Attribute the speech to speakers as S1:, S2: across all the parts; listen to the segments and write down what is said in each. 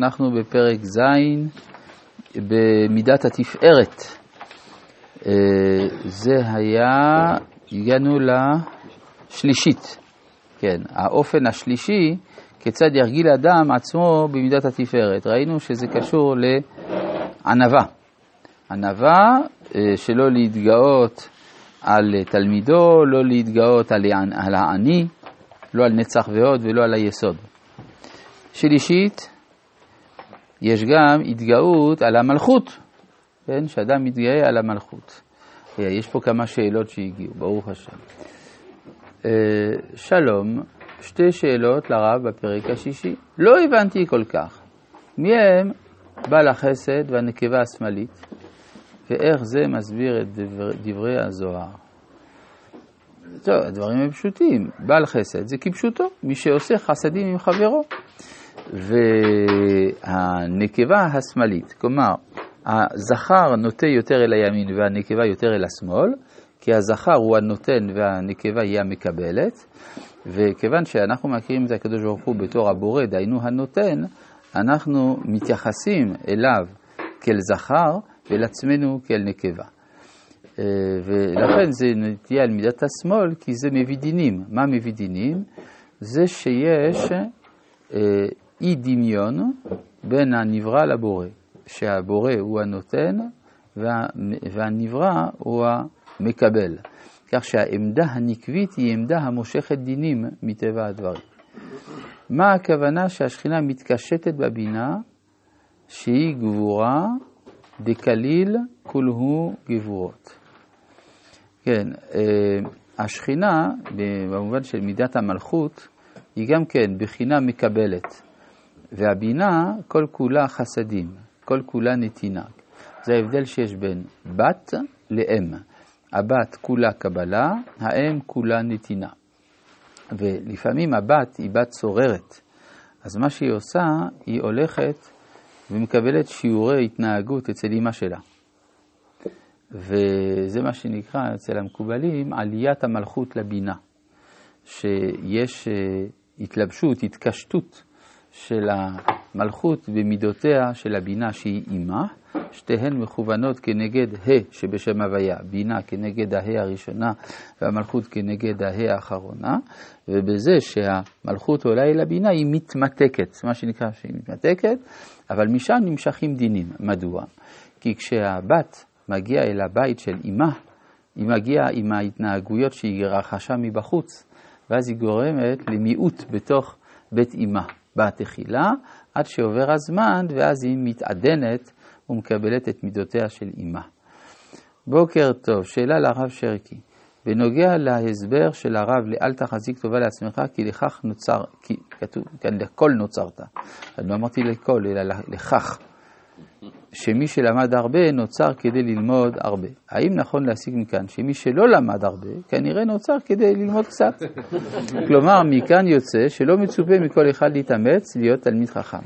S1: אנחנו בפרק ז' במידת התפארת. זה היה, הגענו לשלישית, כן, האופן השלישי, כיצד ירגיל אדם עצמו במידת התפארת. ראינו שזה קשור לענווה. ענווה, שלא להתגאות על תלמידו, לא להתגאות על העני, לא על נצח ועוד ולא על היסוד. שלישית, יש גם התגאות על המלכות, כן? שאדם מתגאה על המלכות. יש פה כמה שאלות שהגיעו, ברוך השם. שלום, שתי שאלות לרב בפרק השישי. לא הבנתי כל כך. מי הם בעל החסד והנקבה השמאלית, ואיך זה מסביר את דבר, דברי הזוהר. טוב, הדברים הם פשוטים. בעל חסד זה כפשוטו, מי שעושה חסדים עם חברו. והנקבה השמאלית, כלומר, הזכר נוטה יותר אל הימין והנקבה יותר אל השמאל, כי הזכר הוא הנותן והנקבה היא המקבלת, וכיוון שאנחנו מכירים את הקדוש ברוך הוא בתור הבורא, דהיינו הנותן, אנחנו מתייחסים אליו כאל זכר ואל עצמנו כאל נקבה. ולכן זה נטייה על מידת השמאל, כי זה מביא דינים. מה מביא דינים? זה שיש אי דמיון בין הנברא לבורא, שהבורא הוא הנותן וה, והנברא הוא המקבל, כך שהעמדה הנקבית היא עמדה המושכת דינים מטבע הדברים. מה הכוונה שהשכינה מתקשטת בבינה שהיא גבורה דקליל כולהו גבורות. כן, השכינה במובן של מידת המלכות היא גם כן בחינה מקבלת. והבינה כל כולה חסדים, כל כולה נתינה. זה ההבדל שיש בין בת לאם. הבת כולה קבלה, האם כולה נתינה. ולפעמים הבת היא בת צוררת, אז מה שהיא עושה, היא הולכת ומקבלת שיעורי התנהגות אצל אמא שלה. וזה מה שנקרא אצל המקובלים עליית המלכות לבינה, שיש אה, התלבשות, התקשטות של המלכות במידותיה של הבינה שהיא אימה, שתיהן מכוונות כנגד ה' שבשם הוויה, בינה כנגד הה' הראשונה והמלכות כנגד הה' האחרונה, ובזה שהמלכות עולה אל הבינה היא מתמתקת, מה שנקרא שהיא מתמתקת, אבל משם נמשכים דינים. מדוע? כי כשהבת מגיעה אל הבית של אימה, היא מגיעה עם ההתנהגויות שהיא רכשה מבחוץ, ואז היא גורמת למיעוט בתוך בית אימה. בתחילה, עד שעובר הזמן, ואז היא מתעדנת ומקבלת את מידותיה של אימה. בוקר טוב, שאלה לרב שרקי. בנוגע להסבר של הרב לאל תחזיק טובה לעצמך, כי לכך נוצר, כי כתוב כאן לכל נוצרת. אני לא אמרתי לכל, אלא לכך. שמי שלמד הרבה נוצר כדי ללמוד הרבה. האם נכון להסיק מכאן שמי שלא למד הרבה, כנראה נוצר כדי ללמוד קצת? כלומר, מכאן יוצא שלא מצופה מכל אחד להתאמץ להיות תלמיד חכם.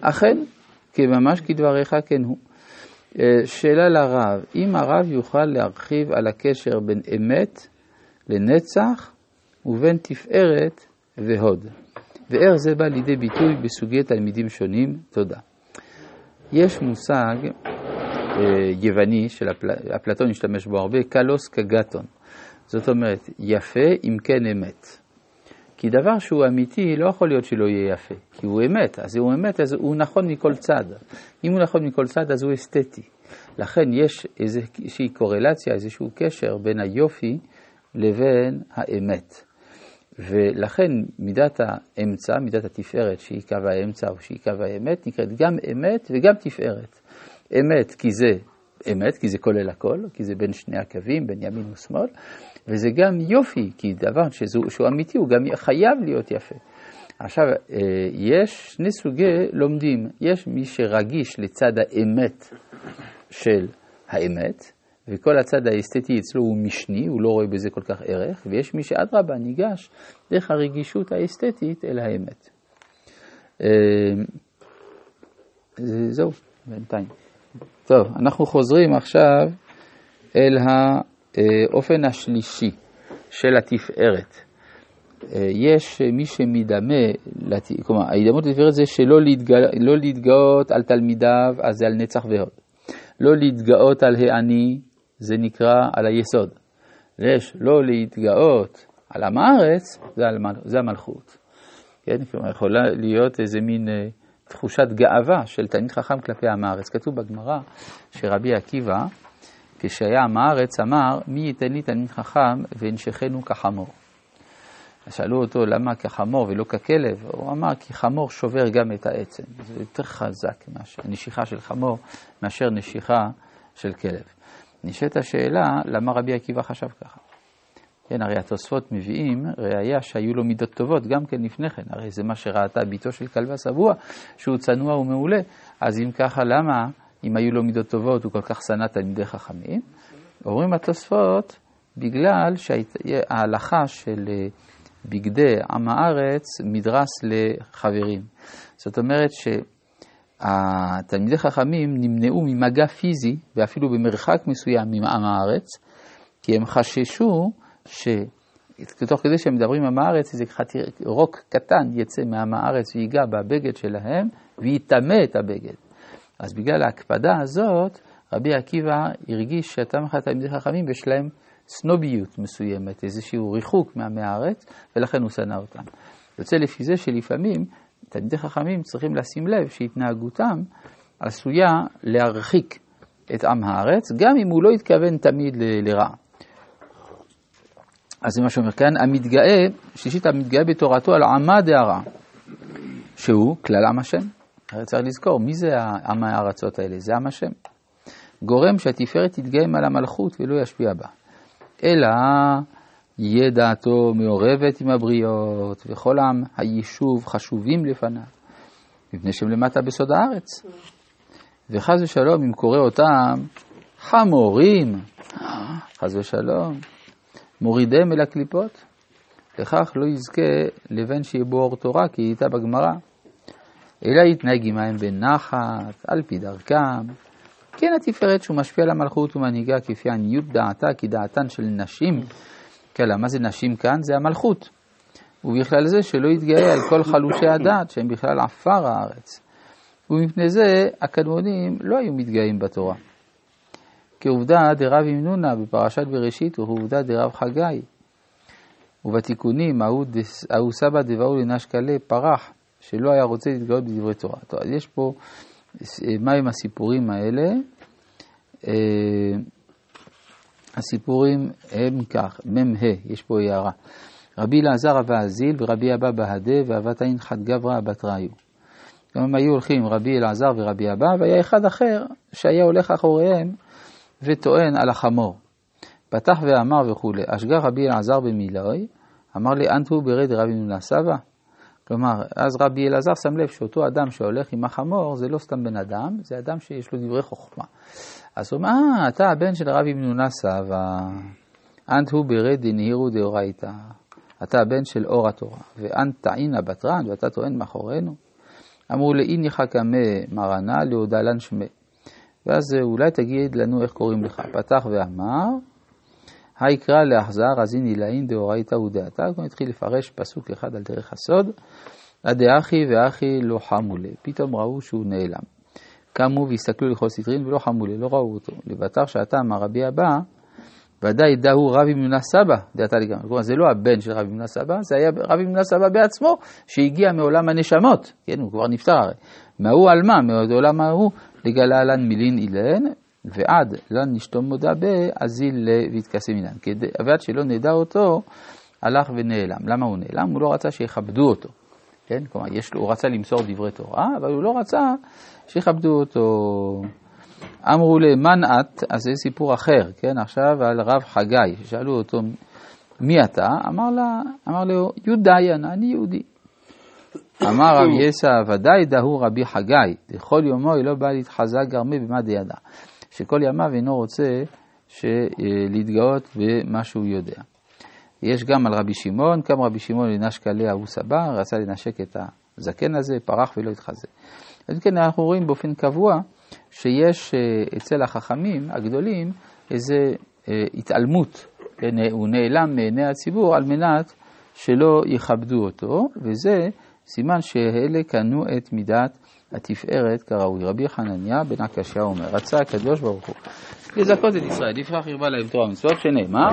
S1: אכן, כממש כדבריך כן הוא. שאלה לרב, אם הרב יוכל להרחיב על הקשר בין אמת לנצח ובין תפארת והוד, ואיך זה בא לידי ביטוי בסוגי תלמידים שונים? תודה. יש מושג אה, יווני, שאפלטון השתמש בו הרבה, קלוס קגטון. זאת אומרת, יפה אם כן אמת. כי דבר שהוא אמיתי, לא יכול להיות שלא יהיה יפה, כי הוא אמת, אז הוא אמת, אז הוא נכון מכל צד. אם הוא נכון מכל צד, אז הוא אסתטי. לכן יש איזושהי קורלציה, איזשהו קשר בין היופי לבין האמת. ולכן מידת האמצע, מידת התפארת, שהיא קו האמצע או שהיא קו האמת, נקראת גם אמת וגם תפארת. אמת כי זה אמת, כי זה כולל הכל, כי זה בין שני הקווים, בין ימין ושמאל, וזה גם יופי, כי דבר שזו, שהוא אמיתי, הוא גם חייב להיות יפה. עכשיו, אה, יש שני סוגי לומדים. יש מי שרגיש לצד האמת של האמת, וכל הצד האסתטי אצלו הוא משני, הוא לא רואה בזה כל כך ערך, ויש מי שאדרבה ניגש דרך הרגישות האסתטית אל האמת. אה, זהו, בינתיים. טוב, אנחנו חוזרים עכשיו אל האופן השלישי של התפארת. יש מי שמדמה, כלומר, ההידמות לתפארת זה שלא להתגא, לא להתגאות על תלמידיו, אז זה על נצח והוד. לא להתגאות על העני, זה נקרא על היסוד. ויש לא להתגאות על עם הארץ, זה, על, זה המלכות. כן, כלומר, יכולה להיות איזה מין אה, תחושת גאווה של תלמיד חכם כלפי עם הארץ. כתוב בגמרא שרבי עקיבא, כשהיה עם הארץ, אמר, מי ייתן לי תלמיד חכם ואנשכנו כחמור. שאלו אותו למה כחמור ולא ככלב, הוא אמר כי חמור שובר גם את העצם, זה יותר חזק, מאשר, נשיכה של חמור מאשר נשיכה של כלב. נשאלת השאלה, למה רבי עקיבא חשב ככה? כן, הרי התוספות מביאים ראייה שהיו לו מידות טובות גם כן לפני כן, הרי זה מה שראתה ביתו של כלבה סבוע, שהוא צנוע ומעולה, אז אם ככה, למה, אם היו לו מידות טובות, הוא כל כך שנא תלמידי חכמים? אומרים התוספות, בגלל שההלכה של אה, בגדי עם הארץ מדרס לחברים. זאת אומרת שהתלמידי חכמים נמנעו ממגע פיזי, ואפילו במרחק מסוים עם הארץ, כי הם חששו שתוך כדי שהם מדברים עם הארץ, איזה חתיר, רוק קטן יצא מעם הארץ וייגע בבגד שלהם ויטמא את הבגד. אז בגלל ההקפדה הזאת, רבי עקיבא הרגיש שאתה אחד תלמידי חכמים ויש להם סנוביות מסוימת, איזשהו ריחוק מעמי הארץ, ולכן הוא שנא אותם. יוצא לפי זה שלפעמים תלמידי חכמים צריכים לשים לב שהתנהגותם עשויה להרחיק את עם הארץ, גם אם הוא לא התכוון תמיד לרע. אז זה מה שאומר כאן, המתגאה, שלישית המתגאה בתורתו על עמה דהרע, שהוא כלל עם השם. הרי צריך לזכור, מי זה עם הארצות האלה? זה עם השם. גורם שהתפארת תתגאה על המלכות ולא ישפיע בה. אלא יהיה דעתו מעורבת עם הבריות, וכל עם היישוב חשובים לפניו, מפני שהם למטה בסוד הארץ. וחס ושלום, אם קורא אותם חמורים, חס ושלום, מורידיהם אל הקליפות, לכך לא יזכה לבן שיהיה בו אור תורה, כי היא הייתה בגמרא. אלא יתנהג עמהם בנחת, על פי דרכם, כן התפארת שהוא משפיע על המלכות ומנהיגה כפי עניות דעתה, כי דעתן של נשים, כן, מה זה נשים כאן? זה המלכות. ובכלל זה שלא יתגאה על כל חלושי הדעת, שהם בכלל עפר הארץ. ומפני זה הקדמונים לא היו מתגאים בתורה. כעובדה דרב ימנונה בפרשת בראשית ועובדה דרב חגי. ובתיקונים ההוא סבא דבאו לנשקלה פרח, שלא היה רוצה להתגאות בדברי תורה. טוב, אז יש פה מהם הסיפורים האלה? הסיפורים הם כך, מ"ה, יש פה הערה. רבי אלעזר אבה אזיל ורבי אבא בהדה ואבת עין חד גברא בת ראיו. הם היו הולכים רבי אלעזר ורבי אבא, והיה אחד אחר שהיה הולך אחוריהם וטוען על החמור. פתח ואמר וכולי, אשגר רבי אלעזר במילוי, אמר לי אנטו ברד רבי מנולה סבא, כלומר, אז רבי אלעזר שם לב שאותו אדם שהולך עם החמור זה לא סתם בן אדם, זה אדם שיש לו דברי חוכמה. אז הוא אומר, אה, אתה הבן של רבי מנונה סבא, אנט הוא ברד דנהירו דאורייתא, אתה הבן של אור התורה, ואנט טעינא בתרן, ואתה טוען מאחורינו. אמרו לאיני חכמה מרנה להודלן שמי. ואז אולי תגיד לנו איך קוראים לך. פתח ואמר, היקרא לאחזר, אז הנה לעין דאורייתא ודעתה, הוא התחיל לפרש פסוק אחד על דרך הסוד, הדאחי ואחי לא חמו לי, פתאום ראו שהוא נעלם. קמו והסתכלו לכל סטרין ולא חמו לי, לא ראו אותו. לבטח שעתה אמר רבי הבא, ודאי דהו רבי מנה סבא, דעתה לגמרי. כלומר, זה לא הבן של רבי מנה סבא, זה היה רבי מנה סבא בעצמו, שהגיע מעולם הנשמות, כן, הוא כבר נפטר הרי. מהו על מה? מעולם ההוא, לגלה לן מילין אילן, ועד לן נשתום מודה באזיל ויתכסה מינן. ועד שלא נדע אותו, הלך ונעלם. למה הוא נעלם? הוא לא רצה שיכבדו אותו. כן? כלומר, יש, הוא רצה למסור דברי תורה, אבל הוא לא רצה שיכבדו אותו. אמרו למן את, אז זה סיפור אחר, כן? עכשיו על רב חגי, ששאלו אותו, מי אתה? אמר, לה, אמר לו, יודיין, אני יהודי. אמר רב יסע, ודאי דהו רבי חגי, לכל יומו היא לא באה להתחזק גרמי במה דידה. שכל ימיו אינו רוצה להתגאות במה שהוא יודע. יש גם על רבי שמעון, קם רבי שמעון לנש קלה ההוא סבא, רצה לנשק את הזקן הזה, פרח ולא התחזה. אז כן, אנחנו רואים באופן קבוע שיש אה, אצל החכמים הגדולים איזו אה, התעלמות, כן, הוא נעלם מעיני הציבור על מנת שלא יכבדו אותו, וזה סימן שאלה קנו את מידת התפארת כראוי. רבי חנניה בן הקשיא אומר, רצה הקדוש ברוך הוא לזכות את ישראל, לפרח ירבה להם תורה ומצוות, שנאמר,